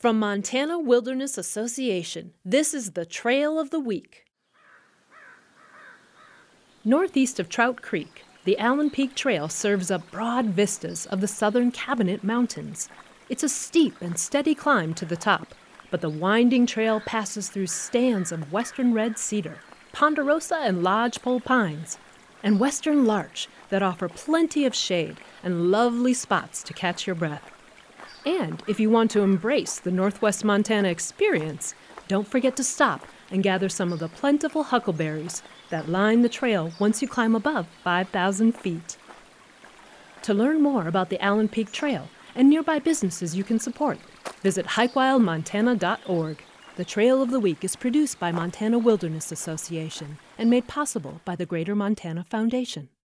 From Montana Wilderness Association, this is the Trail of the Week. Northeast of Trout Creek, the Allen Peak Trail serves up broad vistas of the southern Cabinet Mountains. It's a steep and steady climb to the top, but the winding trail passes through stands of western red cedar, ponderosa and lodgepole pines, and western larch that offer plenty of shade and lovely spots to catch your breath. And if you want to embrace the Northwest Montana experience, don't forget to stop and gather some of the plentiful huckleberries that line the trail once you climb above 5,000 feet. To learn more about the Allen Peak Trail and nearby businesses you can support, visit hikewildmontana.org. The Trail of the Week is produced by Montana Wilderness Association and made possible by the Greater Montana Foundation.